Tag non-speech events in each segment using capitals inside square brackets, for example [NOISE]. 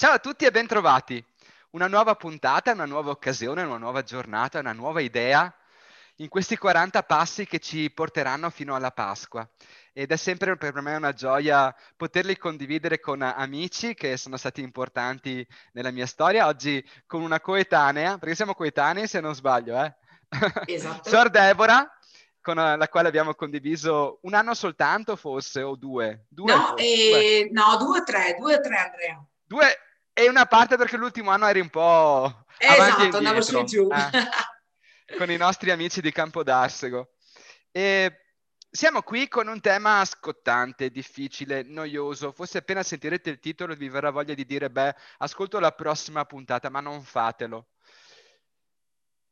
Ciao a tutti e bentrovati. Una nuova puntata, una nuova occasione, una nuova giornata, una nuova idea in questi 40 passi che ci porteranno fino alla Pasqua. Ed è sempre per me una gioia poterli condividere con amici che sono stati importanti nella mia storia. Oggi con una coetanea, perché siamo coetanei se non sbaglio, eh? [LAUGHS] Esatto. Sor Deborah, con la quale abbiamo condiviso un anno soltanto forse, o due? due no, eh, no, due o tre, due o tre Andrea. Due, e una parte perché l'ultimo anno eri un po' esatto, andavo su giù. Eh, con i nostri amici di Campodarsego. E siamo qui con un tema scottante, difficile, noioso. Forse appena sentirete il titolo vi verrà voglia di dire, beh, ascolto la prossima puntata, ma non fatelo.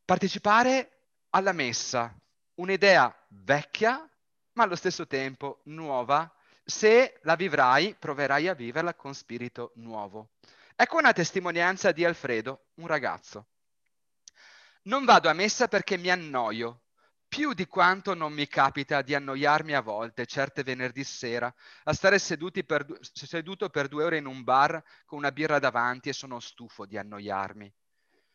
Partecipare alla messa, un'idea vecchia, ma allo stesso tempo nuova. Se la vivrai, proverai a viverla con spirito nuovo. Ecco una testimonianza di Alfredo, un ragazzo. Non vado a messa perché mi annoio, più di quanto non mi capita di annoiarmi a volte, certe venerdì sera, a stare per, seduto per due ore in un bar con una birra davanti e sono stufo di annoiarmi.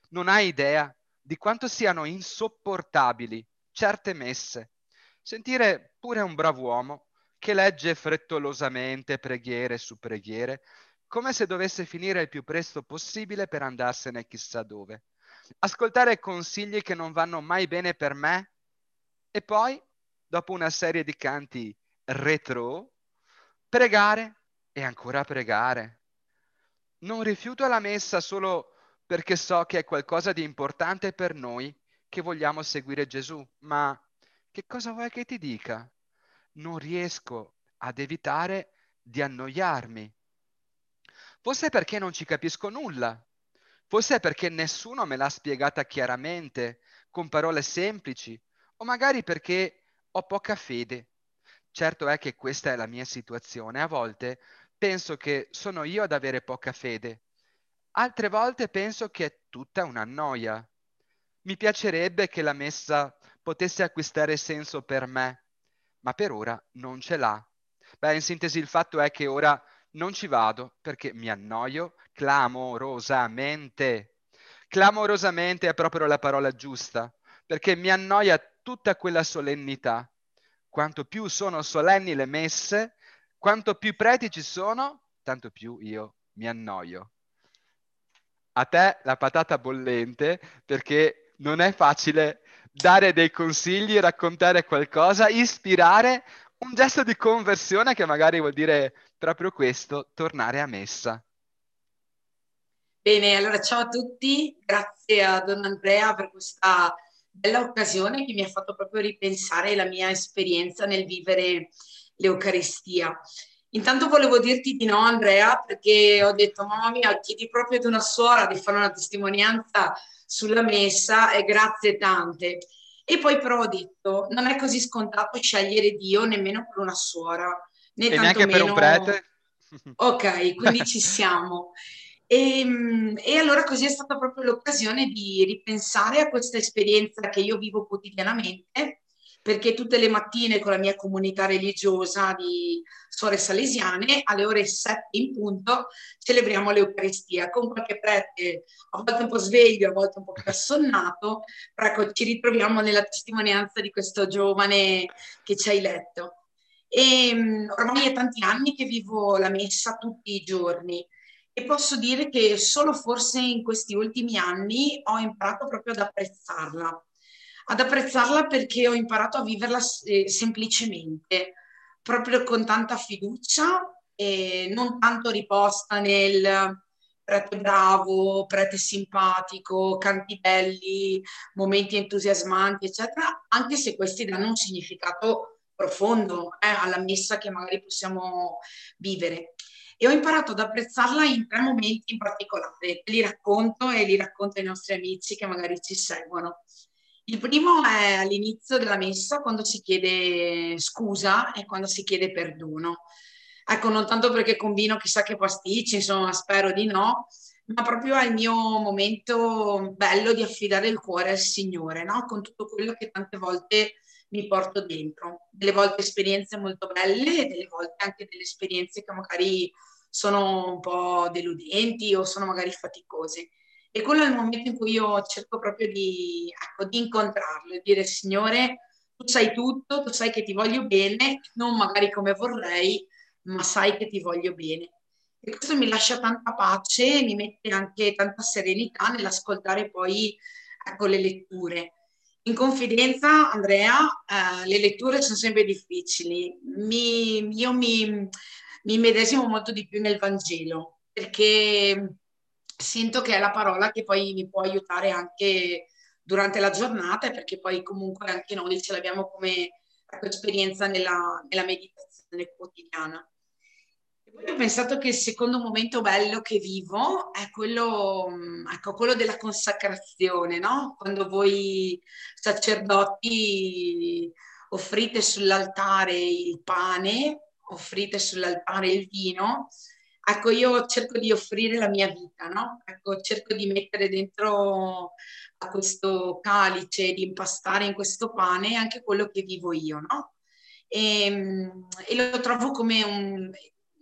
Non hai idea di quanto siano insopportabili certe messe. Sentire pure un brav'uomo che legge frettolosamente preghiere su preghiere come se dovesse finire il più presto possibile per andarsene chissà dove. Ascoltare consigli che non vanno mai bene per me e poi, dopo una serie di canti retro, pregare e ancora pregare. Non rifiuto la messa solo perché so che è qualcosa di importante per noi che vogliamo seguire Gesù, ma che cosa vuoi che ti dica? Non riesco ad evitare di annoiarmi Forse è perché non ci capisco nulla. Forse è perché nessuno me l'ha spiegata chiaramente, con parole semplici, o magari perché ho poca fede. Certo è che questa è la mia situazione. A volte penso che sono io ad avere poca fede. Altre volte penso che è tutta una noia. Mi piacerebbe che la messa potesse acquistare senso per me, ma per ora non ce l'ha. Beh, in sintesi il fatto è che ora non ci vado perché mi annoio clamorosamente. Clamorosamente è proprio la parola giusta, perché mi annoia tutta quella solennità. Quanto più sono solenni le messe, quanto più preti ci sono, tanto più io mi annoio. A te la patata bollente, perché non è facile dare dei consigli, raccontare qualcosa, ispirare un gesto di conversione che magari vuol dire proprio questo, tornare a messa. Bene, allora ciao a tutti, grazie a Don Andrea per questa bella occasione che mi ha fatto proprio ripensare la mia esperienza nel vivere l'Eucaristia. Intanto volevo dirti di no Andrea perché ho detto mamma mia chiedi proprio ad una suora di fare una testimonianza sulla messa e grazie tante. E poi però ho detto, non è così scontato scegliere Dio nemmeno per una suora, né e neanche per un prete? Ok, quindi [LAUGHS] ci siamo. E, ehm, e, allora così è stata proprio l'occasione di ripensare a questa esperienza che io vivo quotidianamente perché tutte le mattine con la mia comunità religiosa di suore salesiane alle ore 7 in punto celebriamo l'Eucaristia con qualche prete a volte un po' sveglio, a volte un po' più assonnato, però ecco, ci ritroviamo nella testimonianza di questo giovane che ci hai letto. E mm, ormai è tanti anni che vivo la messa tutti i giorni e posso dire che solo forse in questi ultimi anni ho imparato proprio ad apprezzarla ad apprezzarla perché ho imparato a viverla eh, semplicemente, proprio con tanta fiducia e non tanto riposta nel prete bravo, prete simpatico, canti belli, momenti entusiasmanti, eccetera, anche se questi danno un significato profondo eh, alla messa che magari possiamo vivere. E ho imparato ad apprezzarla in tre momenti in particolare, li racconto e li racconto ai nostri amici che magari ci seguono. Il primo è all'inizio della messa, quando si chiede scusa e quando si chiede perdono. Ecco, non tanto perché combino chissà che pasticci, insomma, spero di no, ma proprio il mio momento bello di affidare il cuore al Signore, no? Con tutto quello che tante volte mi porto dentro. Delle volte esperienze molto belle e delle volte anche delle esperienze che magari sono un po' deludenti o sono magari faticose. E quello è il momento in cui io cerco proprio di, ecco, di incontrarlo e dire Signore, tu sai tutto, tu sai che ti voglio bene, non magari come vorrei, ma sai che ti voglio bene. E questo mi lascia tanta pace, mi mette anche tanta serenità nell'ascoltare poi ecco, le letture. In confidenza, Andrea, eh, le letture sono sempre difficili. Mi, io mi, mi medesimo molto di più nel Vangelo, perché sento che è la parola che poi mi può aiutare anche durante la giornata, perché poi comunque anche noi ce l'abbiamo come esperienza nella, nella meditazione quotidiana. Ho pensato che il secondo momento bello che vivo è quello, ecco, quello della consacrazione, no? Quando voi sacerdoti offrite sull'altare il pane, offrite sull'altare il vino, ecco, io cerco di offrire la mia vita, no? Ecco, cerco di mettere dentro a questo calice, di impastare in questo pane anche quello che vivo io, no? E, ehm, e lo trovo come un,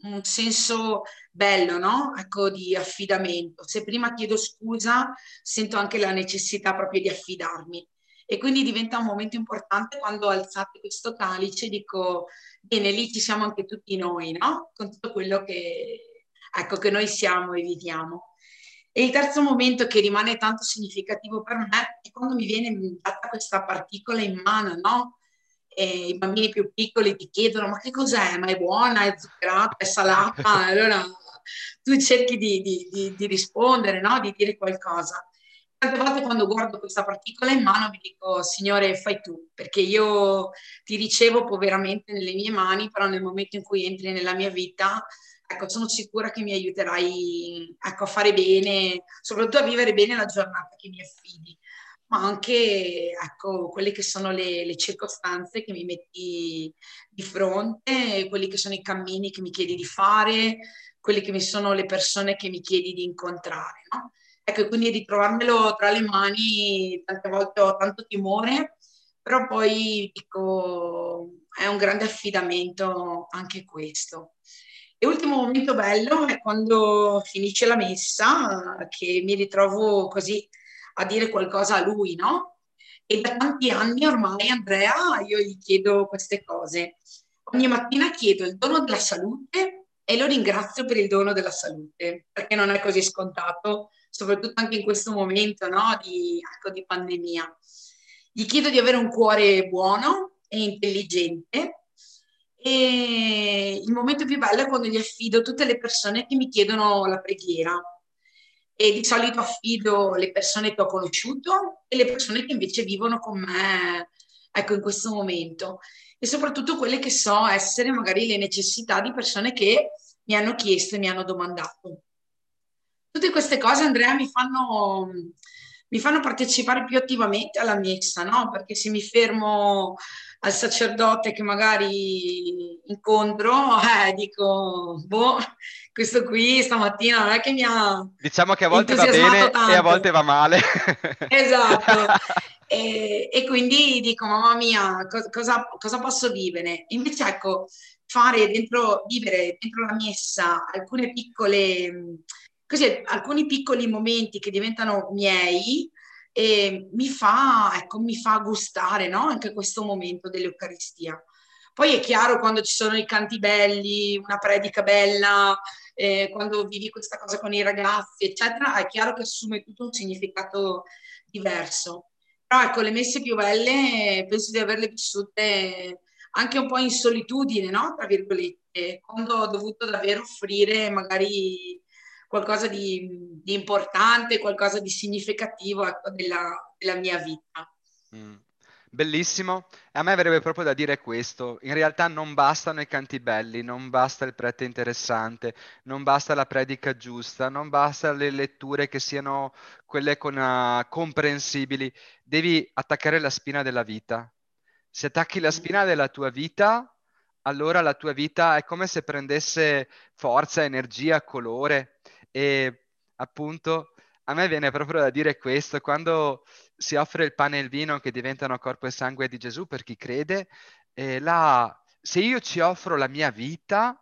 un senso bello, no? Ecco, di affidamento. Se prima chiedo scusa, sento anche la necessità proprio di affidarmi. E quindi diventa un momento importante quando alzate questo calice dico, bene, lì ci siamo anche tutti noi, no? Con tutto quello che, ecco, che noi siamo e viviamo. E il terzo momento che rimane tanto significativo per me è quando mi viene data questa particola in mano, no? e i bambini più piccoli ti chiedono ma che cos'è? Ma è buona, è zuccherata, è salata? [LAUGHS] allora tu cerchi di, di, di, di rispondere, no? di dire qualcosa. Tante volte quando guardo questa particola in mano mi dico, Signore, fai tu, perché io ti ricevo poveramente nelle mie mani, però nel momento in cui entri nella mia vita, ecco, sono sicura che mi aiuterai ecco, a fare bene, soprattutto a vivere bene la giornata che mi affidi ma anche ecco, quelle che sono le, le, circostanze che mi metti di fronte, quelli che sono i cammini che mi chiedi di fare, quelle che mi sono le persone che mi chiedi di incontrare. No? Ecco, quindi ritrovarmelo tra le mani, tante volte ho tanto timore, però poi dico, è un grande affidamento anche questo. E ultimo momento bello è quando finisce la messa, che mi ritrovo così a dire qualcosa a lui, no? E da tanti anni ormai, Andrea, io gli chiedo queste cose. Ogni mattina chiedo il dono della salute e lo ringrazio per il dono della salute, perché non è così scontato, soprattutto anche in questo momento no? di, ecco, di pandemia. Gli chiedo di avere un cuore buono e intelligente e il momento più bello è quando gli affido tutte le persone che mi chiedono la preghiera e di solito affido le persone che ho conosciuto e le persone che invece vivono con me ecco, in questo momento e soprattutto quelle che so essere magari le necessità di persone che mi hanno chiesto e mi hanno domandato. Tutte queste cose, Andrea, mi fanno, mi fanno partecipare più attivamente alla messa, no? Perché se mi fermo al sacerdote che magari incontro, eh, dico, boh, questo qui stamattina non è che mi ha... Diciamo che a volte va bene tanto. e a volte va male. [LAUGHS] Esatto. [LAUGHS] e, e, quindi dico, mamma mia, cosa, cosa posso vivere? Invece ecco, fare dentro, vivere dentro la messa alcune piccole, così, alcuni piccoli momenti che diventano miei, e mi fa, ecco, mi fa gustare no? anche questo momento dell'Eucaristia. Poi è chiaro quando ci sono i canti belli, una predica bella, eh, quando vivi questa cosa con i ragazzi, eccetera, è chiaro che assume tutto un significato diverso. Però ecco, le messe più belle penso di averle vissute anche un po' in solitudine, no? Tra virgolette, quando ho dovuto davvero offrire magari qualcosa di, di importante, qualcosa di significativo ecco, della, della, mia vita. Mm. Bellissimo, a me avrebbe proprio da dire questo, in realtà non bastano i canti belli, non basta il prete interessante, non basta la predica giusta, non basta le letture che siano quelle con, uh, comprensibili, devi attaccare la spina della vita. Se attacchi la mm. spina della tua vita, allora la tua vita è come se prendesse forza, energia, colore e appunto a me viene proprio da dire questo, quando si offre il pane e il vino che diventano corpo e sangue di Gesù per chi crede, eh, la, se io ci offro la mia vita,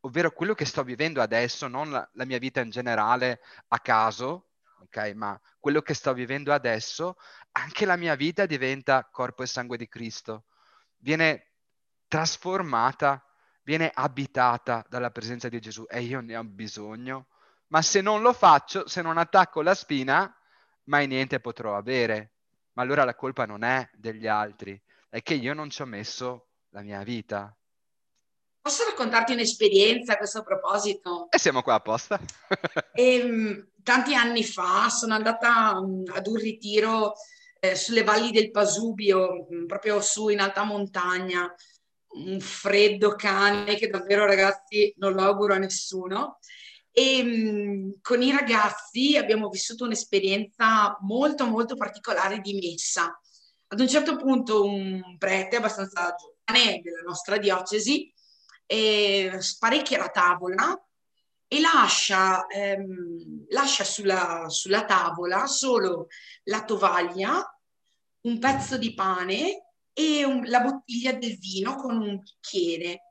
ovvero quello che sto vivendo adesso, non la, la mia vita in generale a caso, ok? Ma quello che sto vivendo adesso, anche la mia vita diventa corpo e sangue di Cristo. Viene trasformata, viene abitata dalla presenza di Gesù e io ne ho bisogno. Ma se non lo faccio, se non attacco la spina, mai niente potrò avere. Ma allora la colpa non è degli altri, è che io non ci ho messo la mia vita. Posso raccontarti un'esperienza a questo proposito? E siamo qua apposta. e, [LAUGHS] ehm, tanti anni fa sono andata um, ad un ritiro eh, sulle valli del Pasubio, mm, proprio su in alta montagna, un freddo cane che davvero ragazzi non lo auguro a nessuno. E mh, con i ragazzi abbiamo vissuto un'esperienza molto molto particolare di messa. Ad un certo punto un prete abbastanza giovane della nostra diocesi eh, sparecchia la tavola e lascia, ehm, lascia sulla, sulla tavola solo la tovaglia, un pezzo di pane e un, la bottiglia del vino con un bicchiere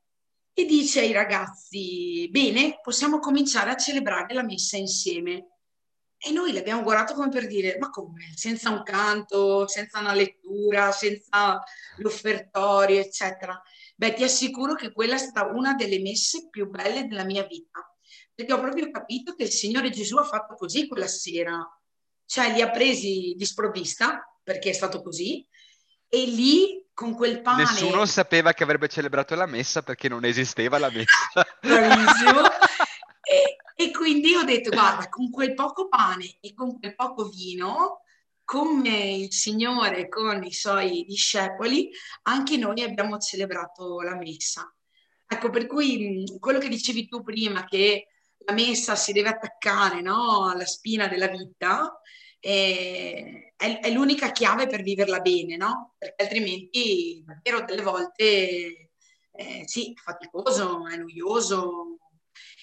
e dice ai ragazzi, bene, possiamo cominciare a celebrare la messa insieme. E noi l'abbiamo guardato come per dire, ma come? Senza un canto, senza una lettura, senza l'offertorio, eccetera. Beh, ti assicuro che quella è stata una delle messe più belle della mia vita, perché ho proprio capito che il Signore Gesù ha fatto così quella sera, cioè li ha presi di sprovvista, perché è stato così, e lì con quel pane... Nessuno sapeva che avrebbe celebrato la messa perché non esisteva la messa. [LAUGHS] Bravissimo. e, e quindi ho detto, guarda, con quel poco pane e con quel poco vino come il Signore con i suoi discepoli, anche noi abbiamo celebrato la messa. Ecco, per cui quello che dicevi tu prima, che la messa si deve attaccare no, alla spina della vita, eh, è, è, l'unica chiave per viverla bene, no? Perché altrimenti davvero delle volte eh, sì, è faticoso, è noioso.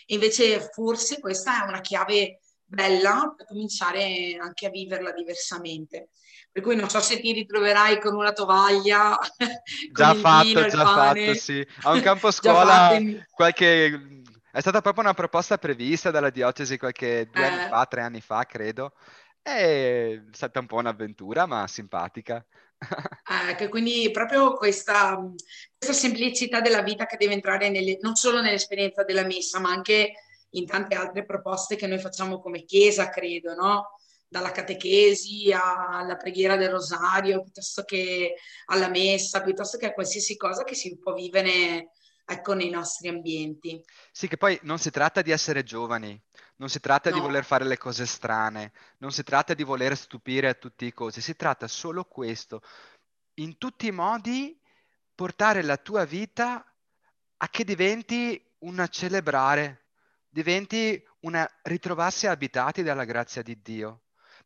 Invece forse questa è una chiave bella per cominciare anche a viverla diversamente. Per cui non so se ti ritroverai con una tovaglia. [LAUGHS] già fatto, vino, già fatto, sì. A un campo [LAUGHS] scuola qualche... È stata proprio una proposta prevista dalla diocesi qualche due eh. anni fa, tre anni fa, credo. È stata un po' un'avventura, ma simpatica. [LAUGHS] Ecco, quindi proprio questa, questa, semplicità della vita che deve entrare nelle, non solo nell'esperienza della messa, ma anche in tante altre proposte che noi facciamo come Chiesa, credo, no? Dalla catechesi alla preghiera del rosario, piuttosto che alla messa, piuttosto che a qualsiasi cosa che si può vivere ecco, nei nostri ambienti. Sì, che poi non si tratta di essere giovani, non si tratta no. di voler fare le cose strane, non si tratta di voler stupire a tutti i costi, si tratta solo questo, in tutti i modi portare la tua vita a che diventi un celebrare diventi una ritrovarsi abitati dalla grazia di Dio.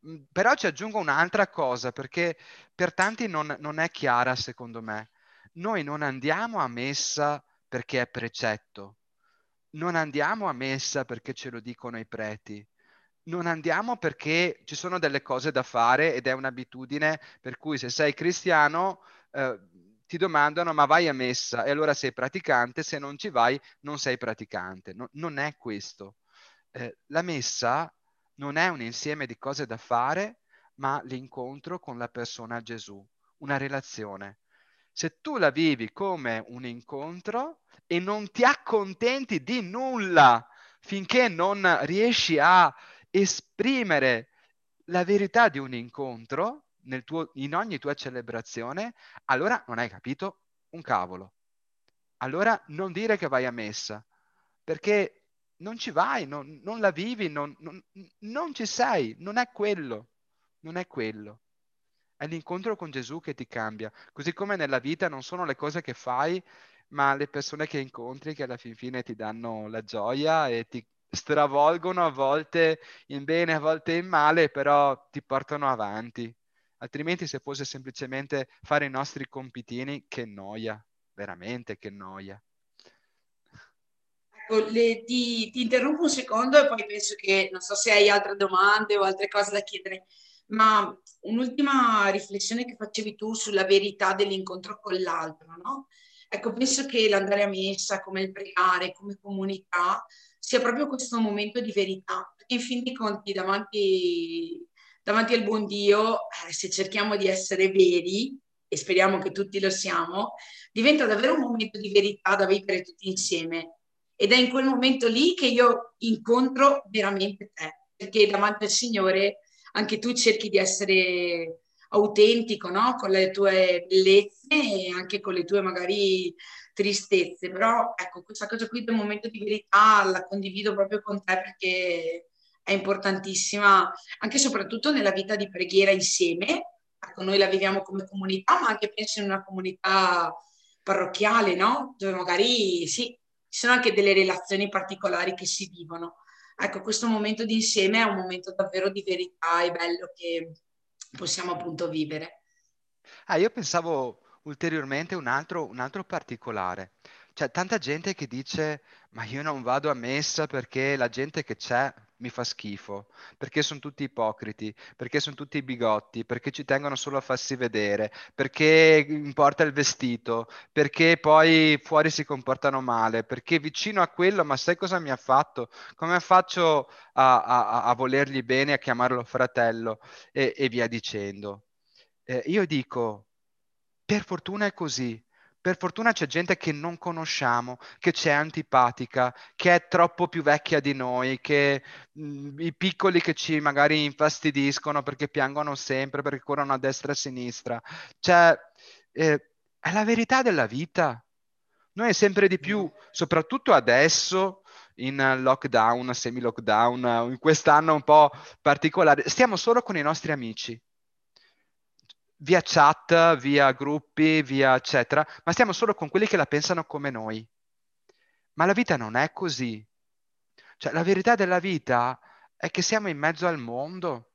Mm, però ci aggiungo un'altra cosa, perché per tanti non, non è chiara secondo me. Noi non andiamo a messa perché è precetto, non andiamo a messa perché ce lo dicono i preti, non andiamo perché ci sono delle cose da fare ed è un'abitudine per cui se sei cristiano eh, ti domandano ma vai a messa e allora sei praticante, se non ci vai non sei praticante. No, non è questo. Eh, la messa non è un insieme di cose da fare, ma l'incontro con la persona Gesù, una relazione. Se tu la vivi come un incontro e non ti accontenti di nulla finché non riesci a esprimere la verità di un incontro, tuo, in ogni tua celebrazione, allora non hai capito un cavolo. Allora non dire che vai a messa, perché non ci vai, non, non la vivi, non, non, non ci sei, non è quello, non è quello. È l'incontro con Gesù che ti cambia, così come nella vita non sono le cose che fai, ma le persone che incontri che alla fin fine ti danno la gioia e ti stravolgono a volte in bene, a volte in male, però ti portano avanti. Altrimenti se fosse semplicemente fare i nostri compitini, che noia, veramente che noia. Ecco, le, ti, ti, interrompo un secondo e poi penso che non so se hai altre domande o altre cose da chiedere, ma un'ultima riflessione che facevi tu sulla verità dell'incontro con l'altro, no? Ecco, penso che l'andare a messa, come il pregare, come comunità, sia proprio questo momento di verità. Perché in fin dei conti, davanti, davanti al buon Dio, eh, se cerchiamo di essere veri, e speriamo che tutti lo siamo, diventa davvero un momento di verità da vivere tutti insieme. Ed è in quel momento lì che io incontro veramente te, perché davanti al Signore anche tu cerchi di essere autentico, no? Con le tue bellezze e anche con le tue magari tristezze, però ecco, questa cosa qui del momento di verità la condivido proprio con te perché è importantissima anche e soprattutto nella vita di preghiera insieme. Ecco, noi la viviamo come comunità, ma anche penso in una comunità parrocchiale, no? Dove magari sì, ci sono anche delle relazioni particolari che si vivono. Ecco, questo momento di insieme è un momento davvero di verità e bello che possiamo appunto vivere. Ah, io pensavo ulteriormente un altro, un altro particolare. C'è tanta gente che dice, ma io non vado a messa perché la gente che c'è mi fa schifo, perché sono tutti ipocriti, perché sono tutti bigotti, perché ci tengono solo a farsi vedere, perché importa il vestito, perché poi fuori si comportano male, perché vicino a quello, ma sai cosa mi ha fatto? Come faccio a, a, a volergli bene, a chiamarlo fratello e, e via dicendo? Eh, io dico, per fortuna è così, per fortuna c'è gente che non conosciamo, che c'è antipatica, che è troppo più vecchia di noi, che mh, mm, i piccoli che ci magari infastidiscono perché piangono sempre, perché corrono a destra e a sinistra. Cioè, eh, è la verità della vita. Noi sempre di più, soprattutto adesso, in lockdown, semi-lockdown, in quest'anno un po' particolare, stiamo solo con i nostri amici via chat, via gruppi, via eccetera, ma stiamo solo con quelli che la pensano come noi. Ma la vita non è così. Cioè, la verità della vita è che siamo in mezzo al mondo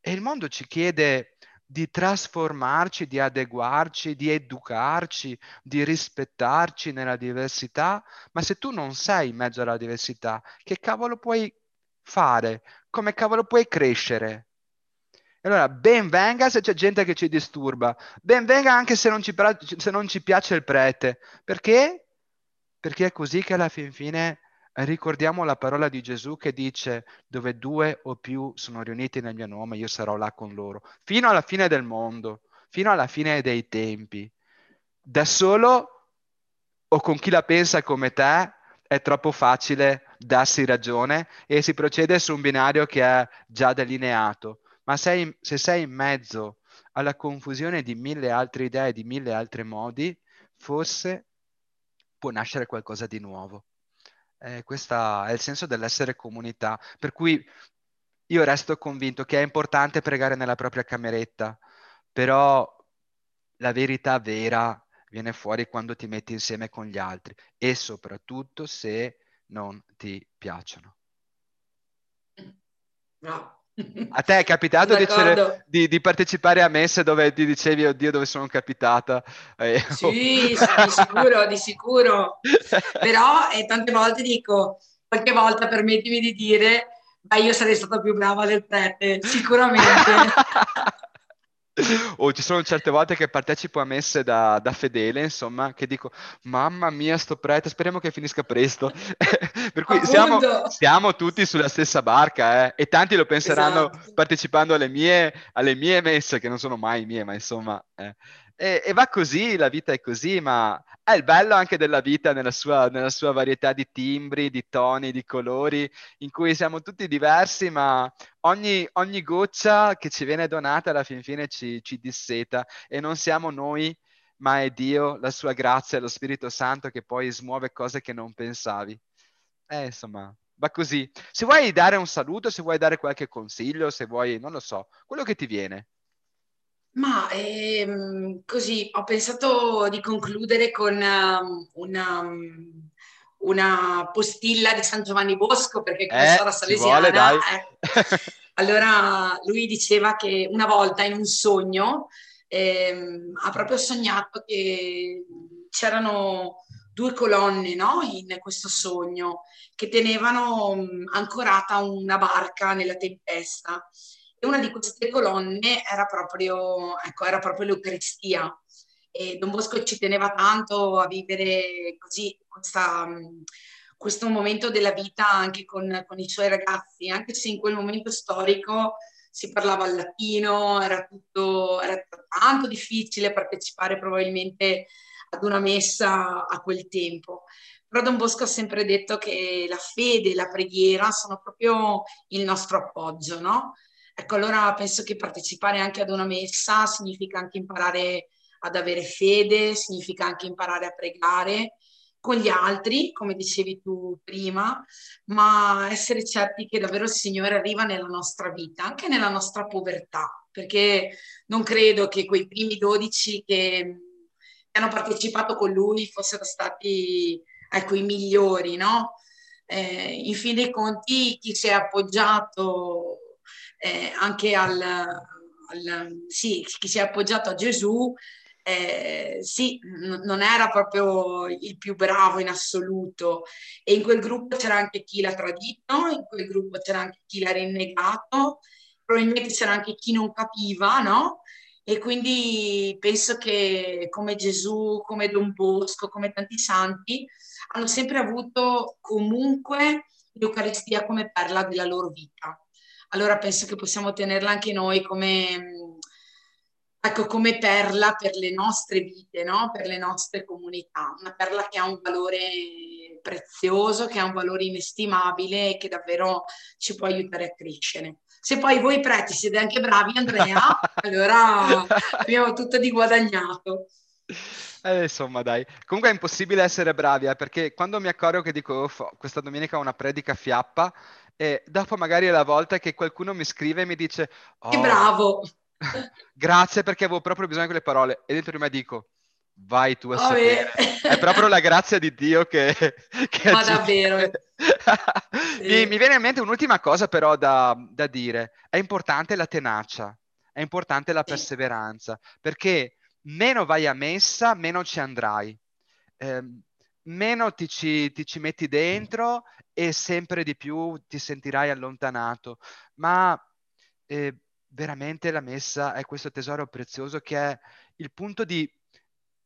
e il mondo ci chiede di trasformarci, di adeguarci, di educarci, di rispettarci nella diversità, ma se tu non sei in mezzo alla diversità, che cavolo puoi fare? Come cavolo puoi crescere? Allora, ben venga se c'è gente che ci disturba, ben venga anche se non ci, se non ci piace il prete. Perché? Perché è così che alla fin fine ricordiamo la parola di Gesù che dice dove due o più sono riuniti nel mio nome, io sarò là con loro, fino alla fine del mondo, fino alla fine dei tempi. Da solo o con chi la pensa come te è troppo facile darsi ragione e si procede su un binario che è già delineato ma sei, se sei in mezzo alla confusione di mille altre idee, di mille altri modi, forse può nascere qualcosa di nuovo. Eh, questo è il senso dell'essere comunità, per cui io resto convinto che è importante pregare nella propria cameretta, però la verità vera viene fuori quando ti metti insieme con gli altri e soprattutto se non ti piacciono. No, a te è capitato di, di, di, partecipare a messe dove ti dicevi, oddio, dove sono capitata? Eh, sì, sì, di sicuro, di sicuro. Però eh, tante volte dico, qualche volta permettimi di dire, ma io sarei stata più brava del prete, sicuramente. [LAUGHS] [LAUGHS] o ci sono certe volte che partecipo a messe da, da, fedele, insomma, che dico, mamma mia, sto prete, speriamo che finisca presto. [LAUGHS] per cui siamo, siamo, tutti sulla stessa barca, eh? e tanti lo penseranno esatto. partecipando alle mie, alle mie, messe, che non sono mai mie, ma insomma... Eh. E, e, va così, la vita è così, ma è il bello anche della vita nella sua, nella sua, varietà di timbri, di toni, di colori, in cui siamo tutti diversi, ma ogni, ogni goccia che ci viene donata alla fin fine ci, ci disseta e non siamo noi, ma è Dio, la sua grazia, lo Spirito Santo che poi smuove cose che non pensavi. Eh, insomma, va così. Se vuoi dare un saluto, se vuoi dare qualche consiglio, se vuoi, non lo so, quello che ti viene. Ma ehm, così ho pensato di concludere con um, una, um, una, postilla di San Giovanni Bosco, perché come eh, sarà salesiana, vuole, eh, [LAUGHS] allora lui diceva che una volta in un sogno ehm, ha proprio sognato che c'erano due colonne no? in questo sogno che tenevano um, ancorata una barca nella tempesta una di queste colonne era proprio, ecco, era proprio l'Eucaristia. e Don Bosco ci teneva tanto a vivere così questa, questo momento della vita anche con, con, i suoi ragazzi, anche se in quel momento storico si parlava il latino, era tutto era tanto difficile partecipare probabilmente ad una messa a quel tempo. Però Don Bosco ha sempre detto che la fede e la preghiera sono proprio il nostro appoggio, no? Ecco, allora penso che partecipare anche ad una messa significa anche imparare ad avere fede, significa anche imparare a pregare con gli altri, come dicevi tu prima, ma essere certi che davvero il Signore arriva nella nostra vita, anche nella nostra povertà, perché non credo che quei primi dodici che hanno partecipato con lui fossero stati ecco, i migliori, no? Eh, in fin dei conti chi si è appoggiato eh, anche al, al, sì, chi si è appoggiato a Gesù eh, sì, n- non era proprio il più bravo in assoluto e in quel gruppo c'era anche chi l'ha tradito, in quel gruppo c'era anche chi l'ha rinnegato, probabilmente c'era anche chi non capiva, no? E quindi penso che come Gesù, come Don Bosco, come tanti santi, hanno sempre avuto comunque l'Eucaristia come perla della loro vita. Allora penso che possiamo tenerla anche noi come ecco, come perla per le nostre vite, no? per le nostre comunità, una perla che ha un valore prezioso, che ha un valore inestimabile e che davvero ci può aiutare a crescere. Se poi voi preti siete anche bravi, Andrea, [LAUGHS] allora abbiamo tutto di guadagnato. Eh, insomma, dai. Comunque è impossibile essere bravi, eh, perché quando mi accorgo che dico, questa domenica ho una predica fiappa, e dopo magari è la volta che qualcuno mi scrive e mi dice... Oh, che bravo! [LAUGHS] Grazie perché avevo proprio bisogno di quelle parole. E dentro di me dico, vai tu a oh, sapere. È proprio la grazia di Dio che... che Ma davvero. [LAUGHS] mi, mi, viene in mente un'ultima cosa però da, da, dire. È importante la tenacia, è importante la perseveranza, perché meno vai a messa, meno ci andrai. Eh, meno ti ci, ti ci metti dentro e sempre di più ti sentirai allontanato. Ma eh, veramente la messa è questo tesoro prezioso che è il punto di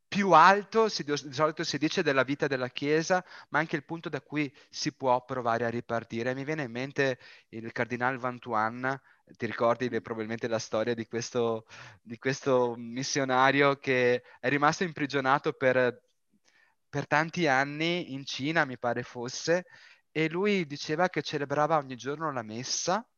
più alto, si, di solito si dice, della vita della Chiesa, ma anche il punto da cui si può provare a ripartire. Mi viene in mente il cardinale Vantuan, ti ricordi probabilmente la storia di questo, di questo missionario che è rimasto imprigionato per, per tanti anni in Cina, mi pare fosse, e lui diceva che celebrava ogni giorno la messa,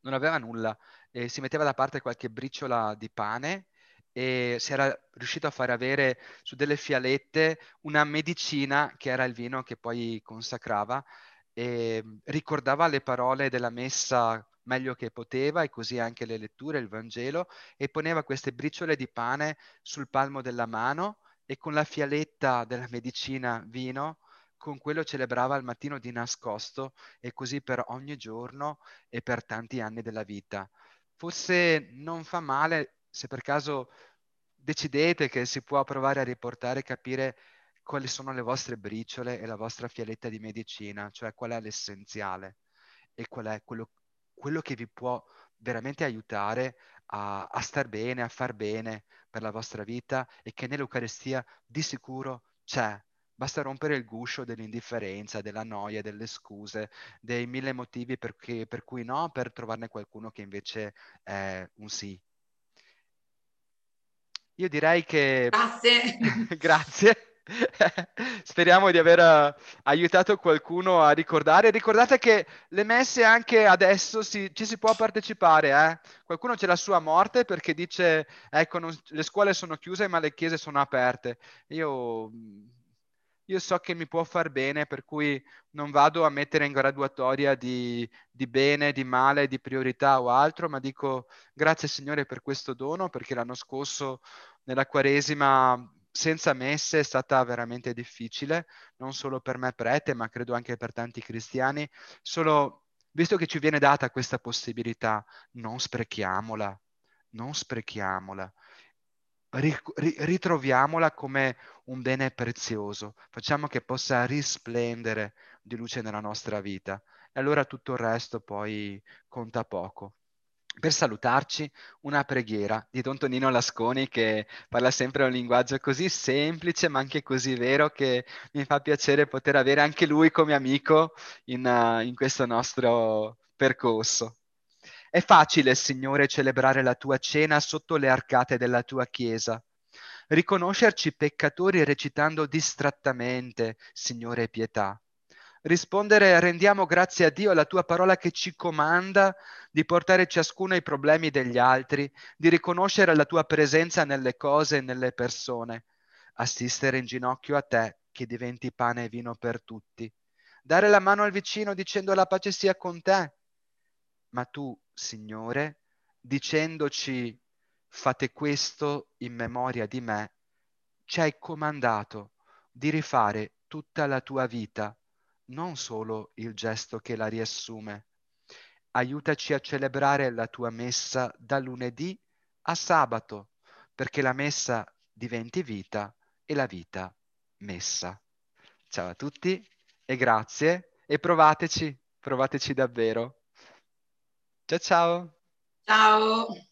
non aveva nulla, e si metteva da parte qualche briciola di pane e si era riuscito a far avere su delle fialette una medicina che era il vino che poi consacrava e ricordava le parole della messa meglio che poteva e così anche le letture, il Vangelo e poneva queste briciole di pane sul palmo della mano e con la fialetta della medicina vino con quello celebrava al mattino di nascosto e così per ogni giorno e per tanti anni della vita. Forse non fa male se per caso decidete che si può provare a riportare e capire quali sono le vostre briciole e la vostra fialetta di medicina, cioè qual è l'essenziale e qual è quello, quello che vi può veramente aiutare a, a star bene, a far bene per la vostra vita e che nell'Eucaristia di sicuro c'è Basta rompere il guscio dell'indifferenza, della noia, delle scuse, dei mille motivi per, che, per cui no, per trovarne qualcuno che invece è un sì. Io direi che... Grazie. [LAUGHS] Grazie. [LAUGHS] Speriamo di aver uh, aiutato qualcuno a ricordare. Ricordate che le messe anche adesso si, ci si può partecipare. Eh? Qualcuno c'è la sua morte perché dice, ecco, non, le scuole sono chiuse ma le chiese sono aperte. Io io so che mi può far bene, per cui non vado a mettere in graduatoria di, di, bene, di male, di priorità o altro, ma dico grazie Signore per questo dono, perché l'anno scorso nella Quaresima senza messe è stata veramente difficile, non solo per me prete, ma credo anche per tanti cristiani. Solo visto che ci viene data questa possibilità, non sprechiamola, non sprechiamola ritroviamola come un bene prezioso, facciamo che possa risplendere di luce nella nostra vita e allora tutto il resto poi conta poco. Per salutarci, una preghiera di Don Tonino Lasconi che parla sempre un linguaggio così semplice ma anche così vero che mi fa piacere poter avere anche lui come amico in, uh, in questo nostro percorso. È facile, Signore, celebrare la tua cena sotto le arcate della tua chiesa. Riconoscerci peccatori recitando distrattamente, Signore, pietà rispondere rendiamo grazie a Dio alla tua parola che ci comanda di portare ciascuno ai problemi degli altri, di riconoscere la tua presenza nelle cose e nelle persone, assistere in ginocchio a te che diventi pane e vino per tutti, dare la mano al vicino dicendo la pace sia con te. Ma tu, Signore, dicendoci fate questo in memoria di me, ci hai comandato di rifare tutta la tua vita non solo il gesto che la riassume. Aiutaci a celebrare la tua messa da lunedì a sabato, perché la messa diventi vita e la vita messa. Ciao a tutti e grazie e provateci, provateci davvero. Ciao ciao. Ciao.